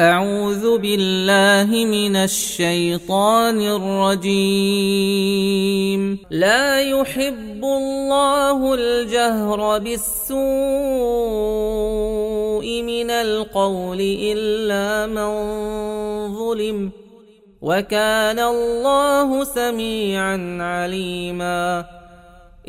أعوذ بالله من الشيطان الرجيم. لا يحب الله الجهر بالسوء من القول إلا من ظلم وكان الله سميعا عليما.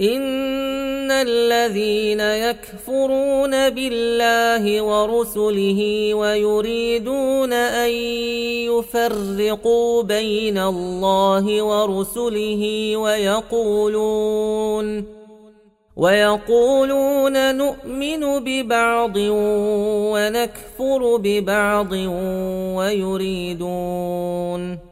ان الذين يكفرون بالله ورسله ويريدون ان يفرقوا بين الله ورسله ويقولون ويقولون نؤمن ببعض ونكفر ببعض ويريدون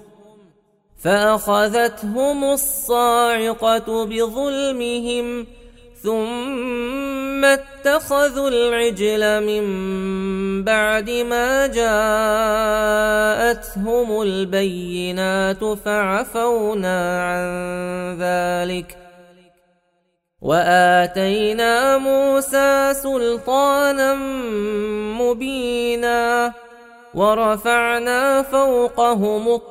فأخذتهم الصاعقة بظلمهم ثم اتخذوا العجل من بعد ما جاءتهم البينات فعفونا عن ذلك. وآتينا موسى سلطانا مبينا ورفعنا فوقهم الطين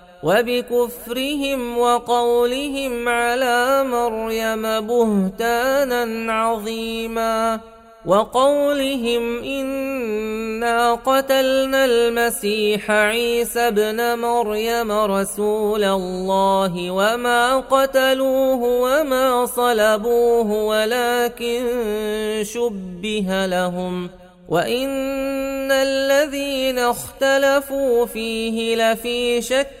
وبكفرهم وقولهم على مريم بهتانا عظيما وقولهم إنا قتلنا المسيح عيسى ابن مريم رسول الله وما قتلوه وما صلبوه ولكن شبه لهم وإن الذين اختلفوا فيه لفي شك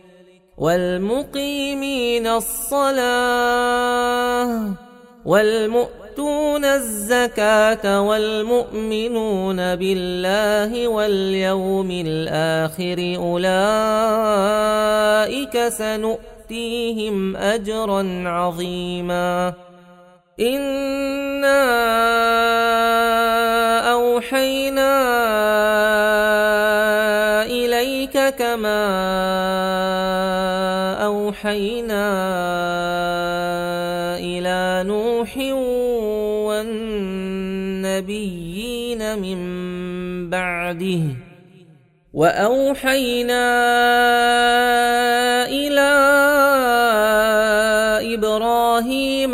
والمقيمين الصلاة والمؤتون الزكاة والمؤمنون بالله واليوم الآخر. أولئك سنؤتيهم أجرا عظيما. إنا أوحينا إليك كما أوحينا إلى نوح والنبيين من بعده وأوحينا إلى إبراهيم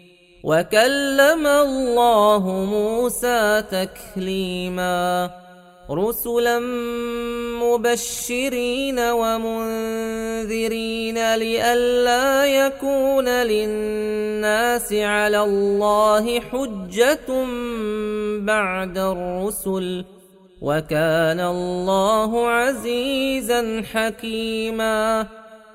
وكلم الله موسى تكليما رسلا مبشرين ومنذرين لئلا يكون للناس على الله حجة بعد الرسل وكان الله عزيزا حكيما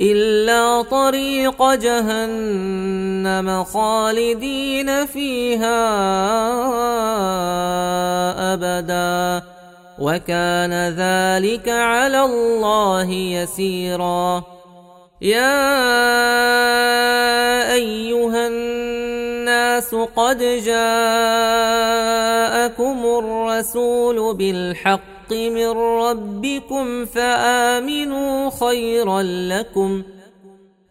إلا طريق جهنم خالدين فيها أبدا. وكان ذلك على الله يسيرا. يا أيها الناس قد جاءكم الرسول بالحق. من ربكم فآمنوا خيرا لكم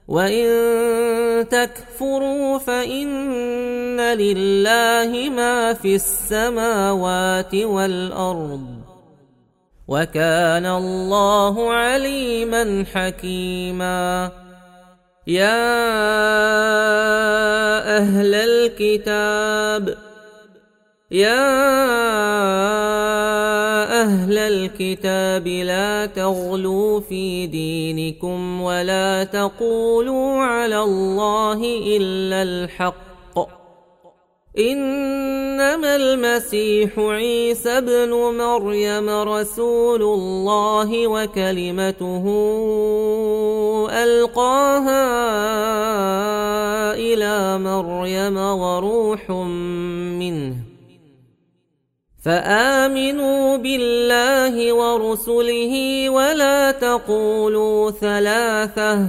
وإن تكفروا فإن لله ما في السماوات والأرض وكان الله عليما حكيما يا أهل الكتاب يا أهل الكتاب لا تغلوا في دينكم ولا تقولوا على الله إلا الحق. إنما المسيح عيسى ابن مريم رسول الله وكلمته ألقاها إلى مريم وروح منه. فآمنوا بالله ورسله ولا تقولوا ثلاثة.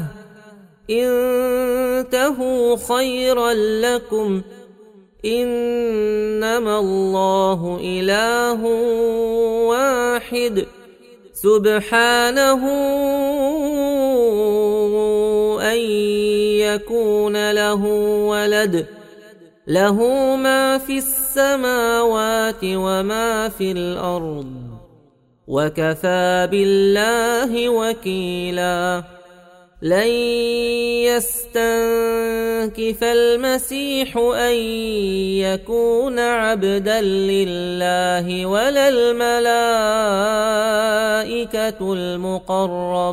انتهوا خيرا لكم. إنما الله إله واحد. سبحانه أن يكون له ولد. له ما في السماوات وما في الأرض وكفى بالله وكيلا. لن يستنكف المسيح أن يكون عبدا لله ولا الملائكة المقربون.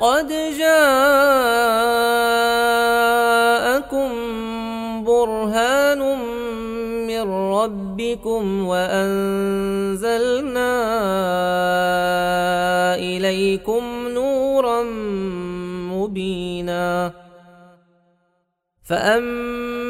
قد جاءكم برهان من ربكم وأنزلنا إليكم نورا مبينا فأما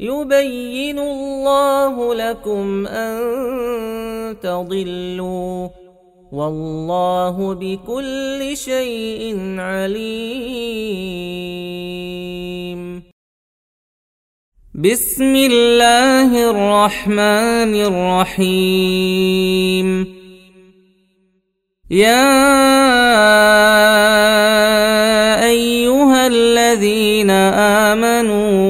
يبين الله لكم أن تضلوا والله بكل شيء عليم. بسم الله الرحمن الرحيم. يا أيها الذين اوفوا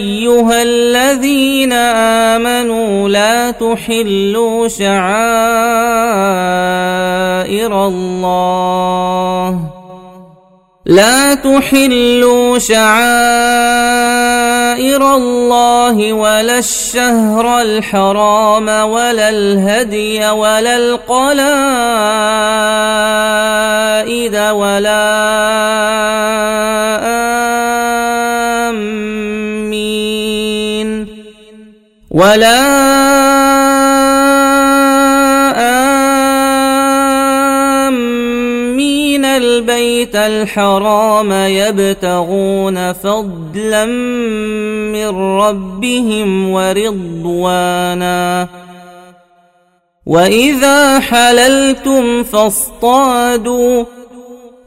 أيها الذين آمنوا لا تحلوا شعائر الله. لا تحلوا شعائر الله ولا الشهر الحرام ولا الهدي ولا القلائد ولا ولا آمين البيت الحرام يبتغون فضلا من ربهم ورضوانا واذا حللتم فاصطادوا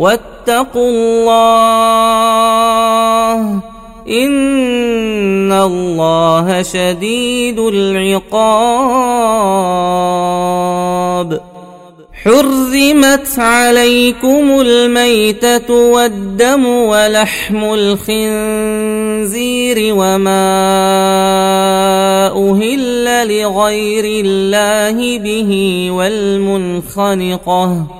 واتقوا الله إن الله شديد العقاب. حرمت عليكم الميتة والدم ولحم الخنزير وما أهل لغير الله به والمنخنقة.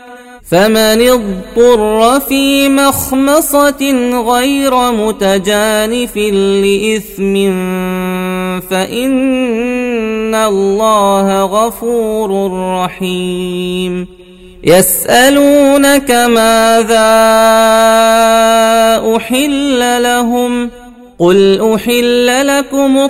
فمن اضطر في مخمصة غير متجانف لإثم فإن الله غفور رحيم. يسألونك ماذا أحل لهم؟ قل أحل لكم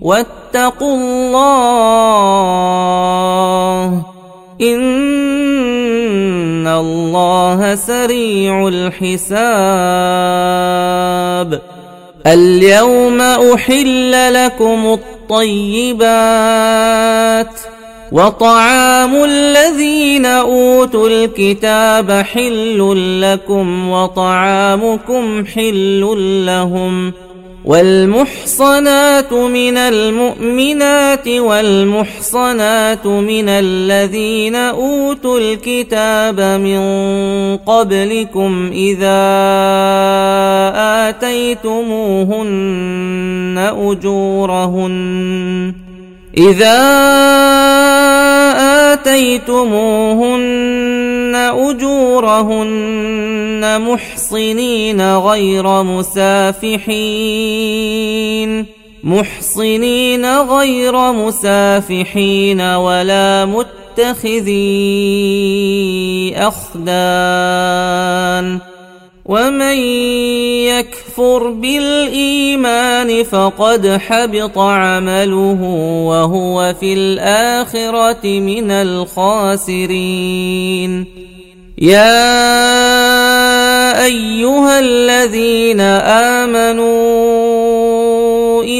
واتقوا الله إن الله سريع الحساب. اليوم أحل لكم الطيبات وطعام الذين أوتوا الكتاب حل لكم وطعامكم حل لهم والمحصنات من المؤمنات والمحصنات من الذين أوتوا الكتاب من قبلكم إذا آتيتموهن أجورهن إذا آتيتموهن أجورهن محصنين غير مسافحين محصنين غير مسافحين ولا متخذي أخدان. ومن يكفر بالايمان فقد حبط عمله وهو في الاخره من الخاسرين يا ايها الذين امنوا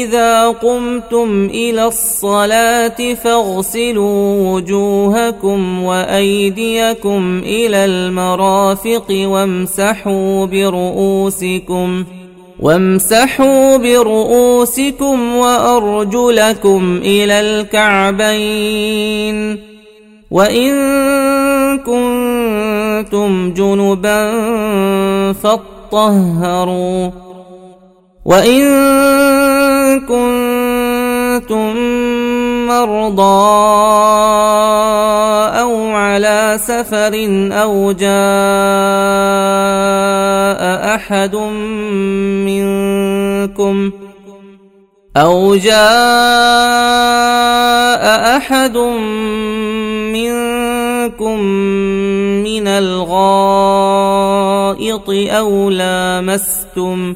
إذا قمتم إلى الصلاة فاغسلوا وجوهكم وأيديكم إلى المرافق وامسحوا برؤوسكم وامسحوا برؤوسكم وأرجلكم إلى الكعبين. وإن كنتم جنبا فاطهروا. وإن كنتم مرضى أو على سفر أو جاء أحد منكم أو جاء أحد منكم من الغائط أو لامستم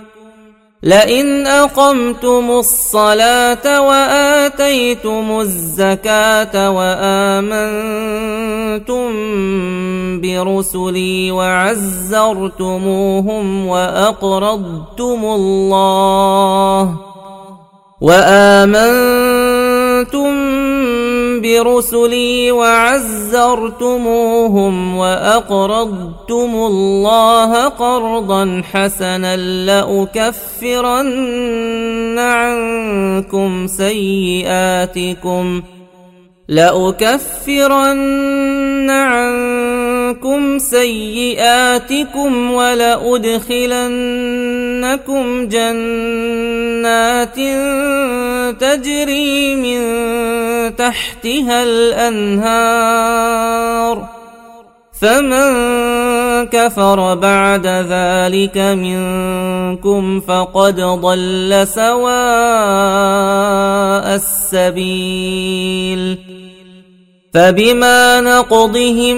لئن أقمتم الصلاة وآتيتم الزكاة وآمنتم برسلي وعزرتموهم وأقرضتم الله وآمنتم برسلي وعزرتموهم وأقرضتم الله قرضا حسنا لأكفرن عنكم سيئاتكم لأكفرن عنكم سيئاتكم ولأدخلنكم جنات تجري من تحتها الأنهار فمن كفر بعد ذلك منكم فقد ضل سواء السبيل فبما نقضهم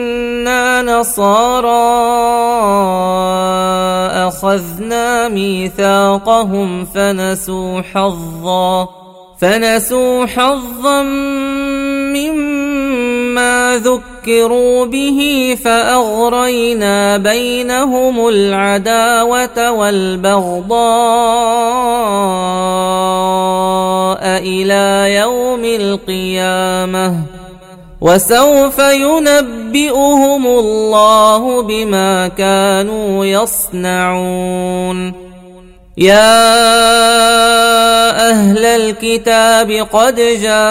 نصارى أخذنا ميثاقهم فنسوا حظا فنسوا حظا مما ذكروا به فأغرينا بينهم العداوة والبغضاء إلى يوم القيامة. وسوف ينبئهم الله بما كانوا يصنعون. يا أهل الكتاب قد جاءكم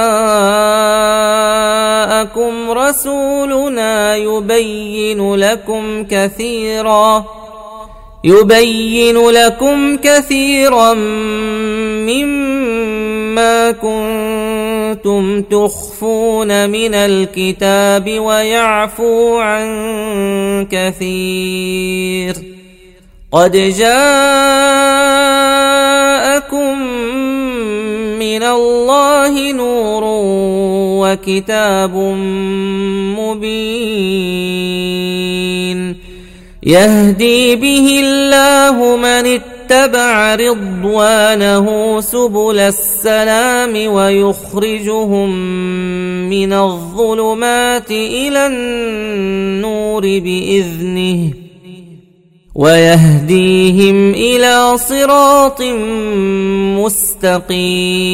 رسولنا يبين لكم كثيرا يبين لكم كثيرا مما كنتم تخفون من الكتاب ويعفو عن كثير قد جاءكم من الله نور وكتاب مبين يهدي به الله من اتبع رضوانه سبل السلام ويخرجهم من الظلمات إلى النور بإذنه ويهديهم إلى صراط مستقيم.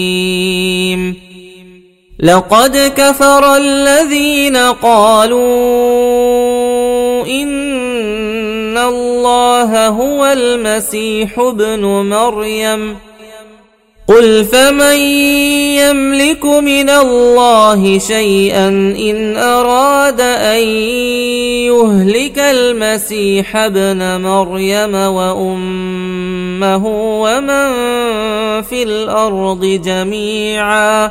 لقد كفر الذين قالوا إن الله هو المسيح ابن مريم. قل فمن يملك من الله شيئا ان اراد ان يهلك المسيح ابن مريم وامه ومن في الأرض جميعا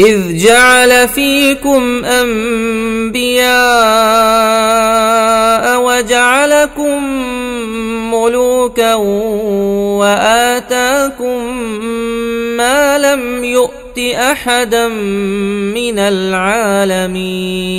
إذ جعل فيكم أنبياء وجعلكم ملوكا وآتاكم ما لم يؤت أحدا من العالمين.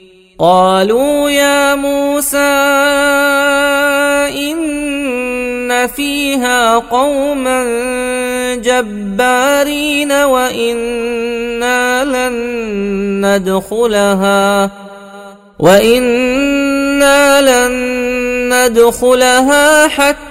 قالوا يا موسى إن فيها قوما جبارين وإنا لن ندخلها وإنا لن ندخلها حتى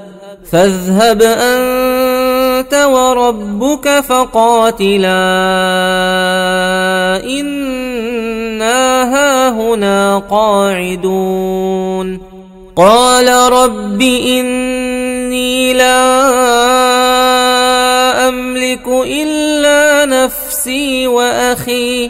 فاذهب أنت وربك فقاتلا إنا هاهنا قاعدون. قال رب إني لا أملك إلا نفسي وأخي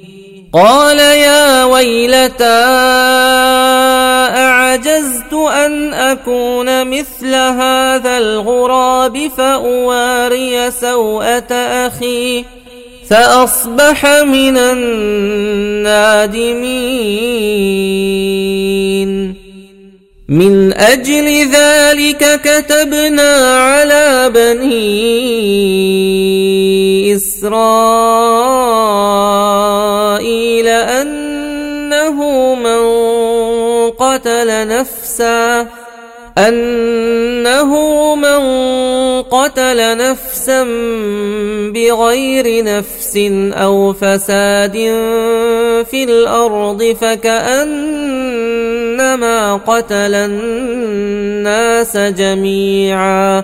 قال يا ويلتى أعجزت أن أكون مثل هذا الغراب فأواري سوءة أخي فأصبح من النادمين. من أجل ذلك كتبنا على بني إسرائيل. أنه من قتل نفسا أنه من قتل نفسا بغير نفس أو فساد في الأرض فكأنما قتل الناس جميعا.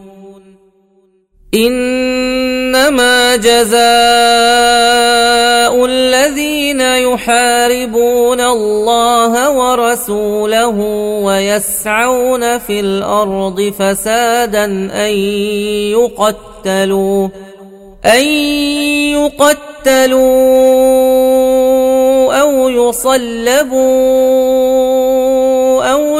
إنما جزاء الذين يحاربون الله ورسوله ويسعون في الأرض فسادا أن يقتلوا أن يقتلوا أو يصلبوا أو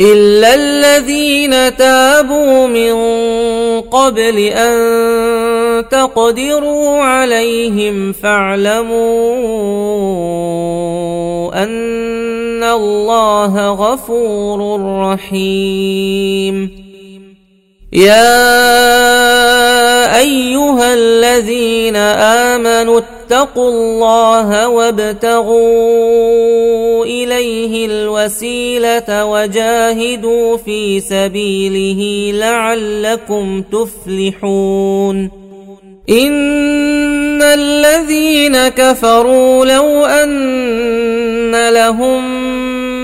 إلا الذين تابوا من قبل أن تقدروا عليهم فاعلموا أن الله غفور رحيم. يا ايها الذين امنوا اتقوا الله وابتغوا إليه الوسيلة وجاهدوا في سبيله لعلكم تفلحون. إن الذين كفروا لو أن لهم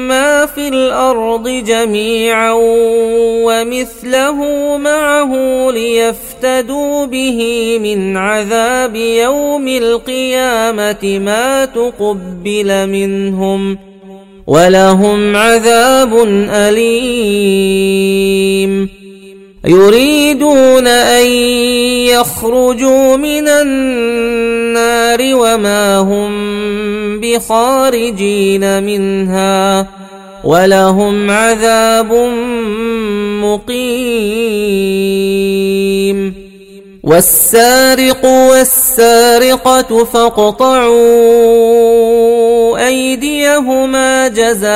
ما في الأرض جميعا ومثله معه ليفتدوا به من عذاب يوم القيامة ما تقبل منهم ولهم عذاب أليم يريدون أن يخرجوا من النار وما هم بخارجين منها ولهم عذاب مقيم والسارق والسارقة فاقطعوا أيديهما جزاء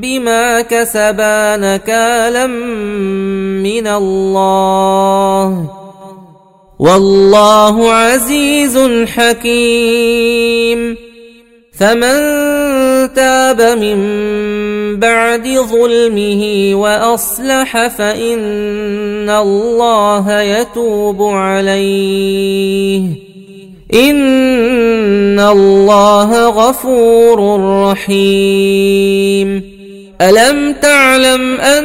بما كسبا نكالا من الله. والله عزيز حكيم. فمن تاب من بعد ظلمه وأصلح فإن الله يتوب عليه. إن الله غفور رحيم. ألم تعلم أن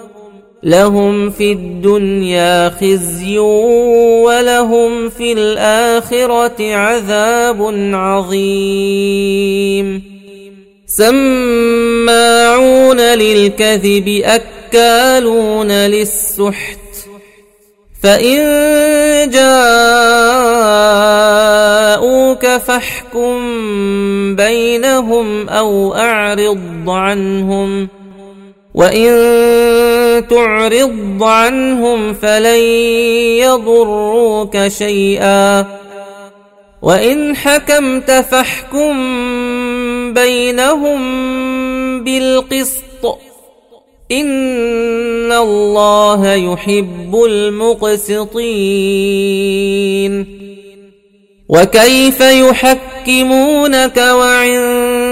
لهم في الدنيا خزي ولهم في الآخرة عذاب عظيم. سماعون للكذب أكالون للسحت. فإن جاءوك فاحكم بينهم أو أعرض عنهم. وإن تعرض عنهم فلن يضروك شيئا وإن حكمت فاحكم بينهم بالقسط ان الله يحب المقسطين وكيف يحكمونك وعندهم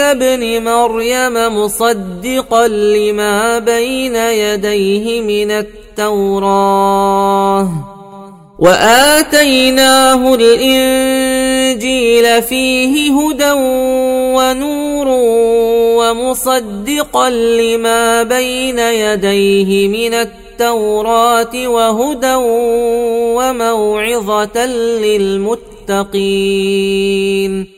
ابن مريم مصدقا لما بين يديه من التوراة. وآتيناه الإنجيل فيه هدى ونور ومصدقا لما بين يديه من التوراة وهدى وموعظة للمتقين.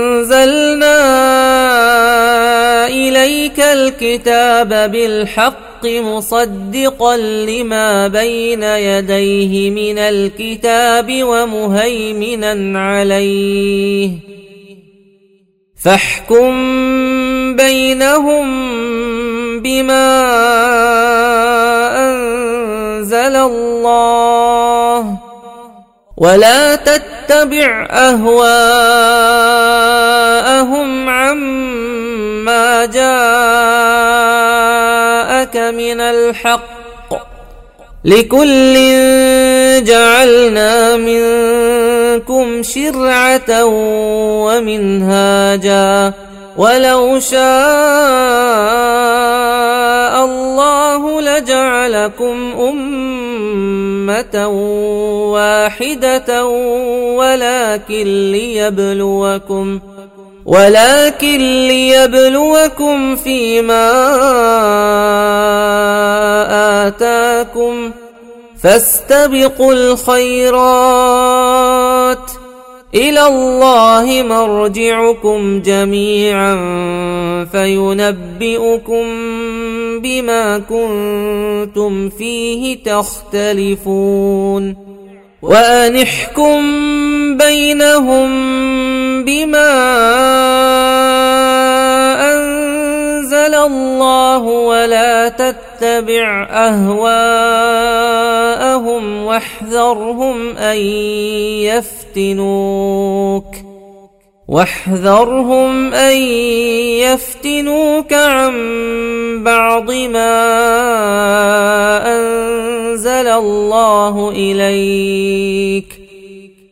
وانزلنا إليك الكتاب بالحق مصدقا لما بين يديه من الكتاب ومهيمنا عليه. فاحكم بينهم بما أنزل الله. ولا تتبع أهواءهم عما جاءك من الحق لكل جعلنا منكم شرعة ومنهاجا ولو شاء الله لجعلكم أمة واحدة ولكن ليبلوكم ولكن ليبلوكم فيما آتاكم. فاستبقوا الخيرات. إلى الله مرجعكم جميعا فينبئكم بما كنتم فيه تختلفون. وأنحكم بينهم بما أنزل الله ولا تتبع أهواءهم واحذرهم أن يفتنوك واحذرهم أن يفتنوك عن بعض ما أنزل الله إليك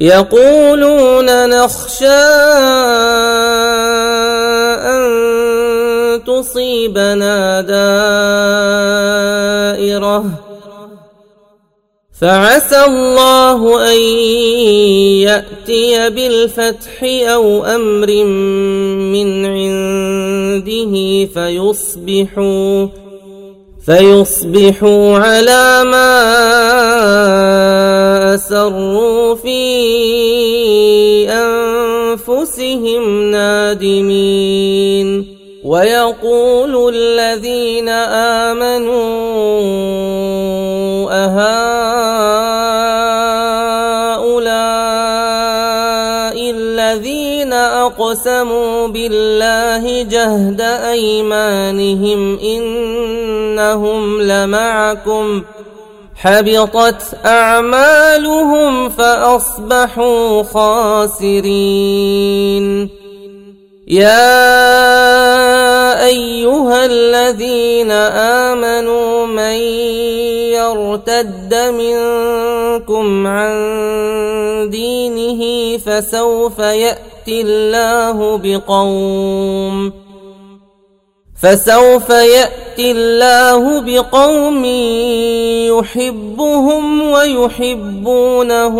يقولون نخشى أن تصيبنا دائرة. فعسى الله أن يأتي بالفتح أو أمر من عنده فيصبحوا فيصبحوا على ما أسروا في أنفسهم نادمين. ويقول الذين آمنوا أهؤلاء الذين أقسموا بالله جهد أيمانهم إنهم لمعكم حبطت أعمالهم فأصبحوا خاسرين. يا أيها الذين آمنوا من يرتد منكم عن دينه فسوف يأتي الله بقوم فسوف يأتي الله بقوم يحبهم ويحبونه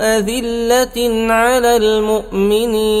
أذلة على المؤمنين.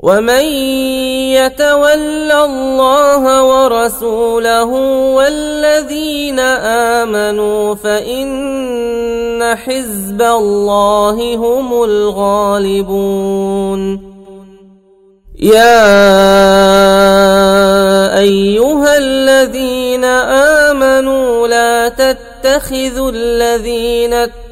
ومن يتول الله ورسوله والذين امنوا فان حزب الله هم الغالبون يا ايها الذين امنوا لا تتخذوا الذين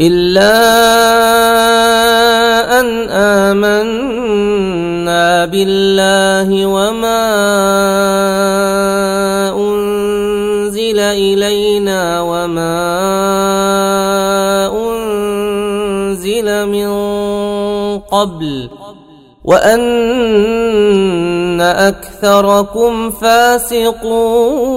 إلا أن آمنا بالله وما أنزل إلينا وما أنزل من قبل وأن أكثركم فاسقون.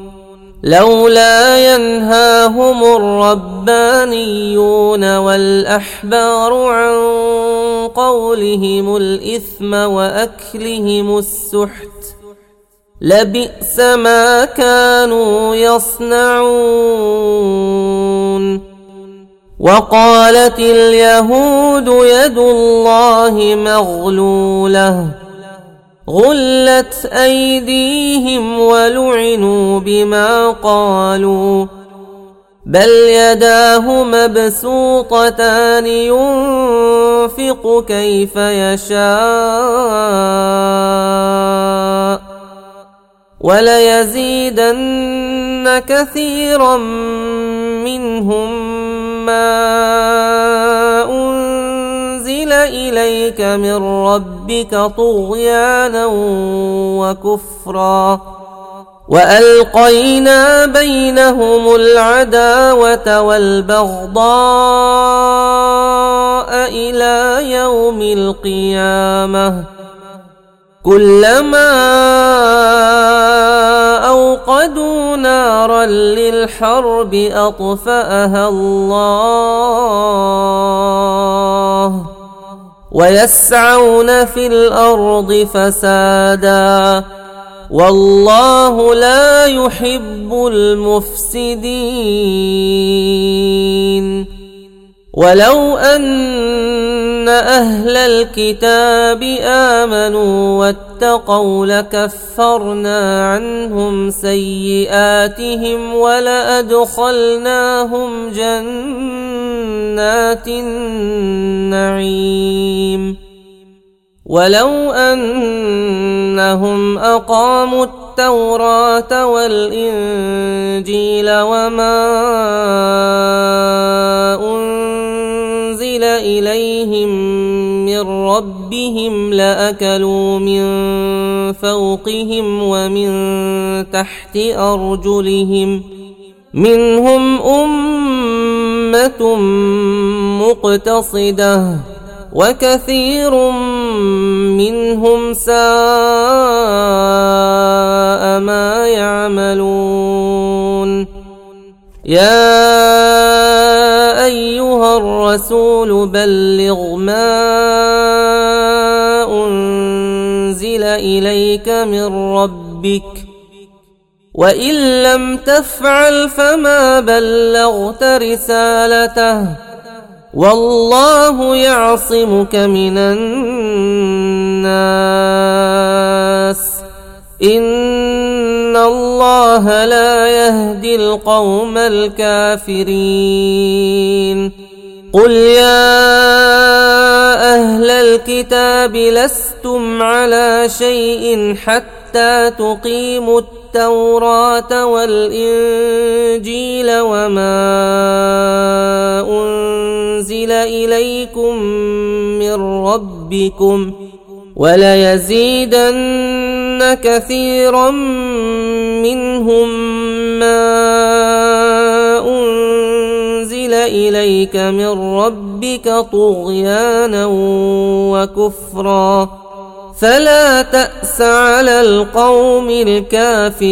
لولا ينهاهم الربانيون والأحبار عن قولهم الإثم وأكلهم السحت لبئس ما كانوا يصنعون وقالت اليهود يد الله مغلولة غلت ايديهم ولعنوا بما قالوا بل يداه مبسوطتان ينفق كيف يشاء وليزيدن كثيرا منهم ما انزل إليك من ربك طغيانا وكفرا وألقينا بينهم العداوة والبغضاء إلى يوم القيامة كلما أوقدوا نارا للحرب أطفأها الله ويسعون في الأرض فسادا. والله لا يحب المفسدين. ولو أن أهل الكتاب آمنوا لكفرنا عنهم سيئاتهم ولأدخلناهم جنات النعيم. ولو أنهم أقاموا التوراة والإنجيل وما أنزل إليهم من ربهم لأكلوا من فوقهم ومن تحت أرجلهم منهم أمة مقتصدة وكثير منهم ساء ما يعملون يا أيها الرسول بلغ ما أنزل إليك من ربك وإن لم تفعل فما بلغت رسالته والله يعصمك من الناس ان الله لا يهدي القوم الكافرين. قل يا أهل الكتاب لستم على شيء حتى تقيموا التوراه والانجيل وما انزل اليكم من ربكم وليزيدن كثيرا منهم ما أنزل إليك من ربك طغيانا وكفرا. فلا تأس على القوم الكافرين.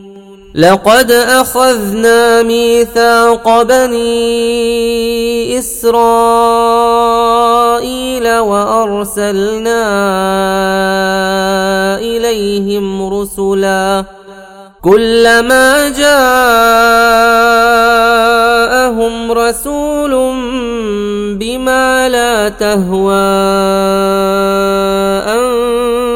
لقد أخذنا ميثاق بني إسرائيل وأرسلنا إليهم رسلا. كلما جاءهم رسول بما لا تهوى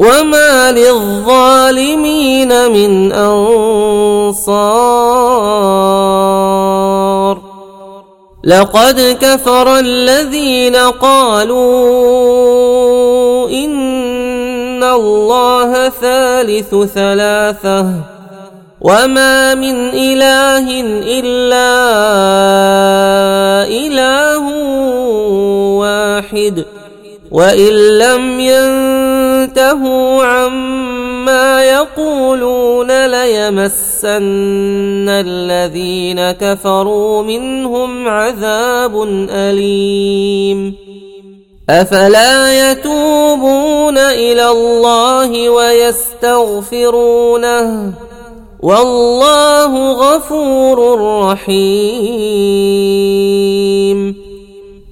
وما للظالمين من انصار لقد كفر الذين قالوا ان الله ثالث ثلاثة وما من اله الا اله واحد وان لم ينتهوا عما يقولون ليمسن الذين كفروا منهم عذاب أليم. أفلا يتوبون إلى الله ويستغفرونه؟ والله غفور رحيم.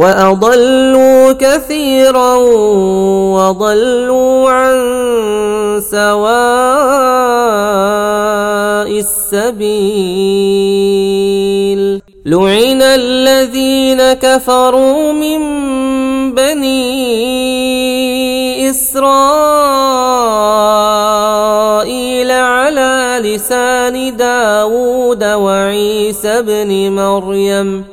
واضلوا كثيرا وضلوا عن سواء السبيل لعن الذين كفروا من بني اسرائيل على لسان داود وعيسى بن مريم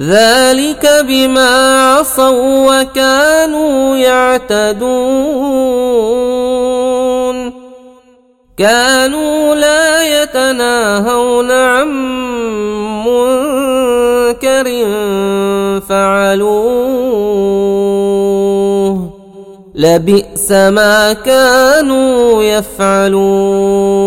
ذلك بما عصوا وكانوا يعتدون. كانوا لا يتناهون عن منكر فعلوه. لبئس ما كانوا يفعلون.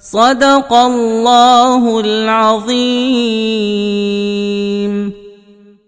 صدق الله العظيم.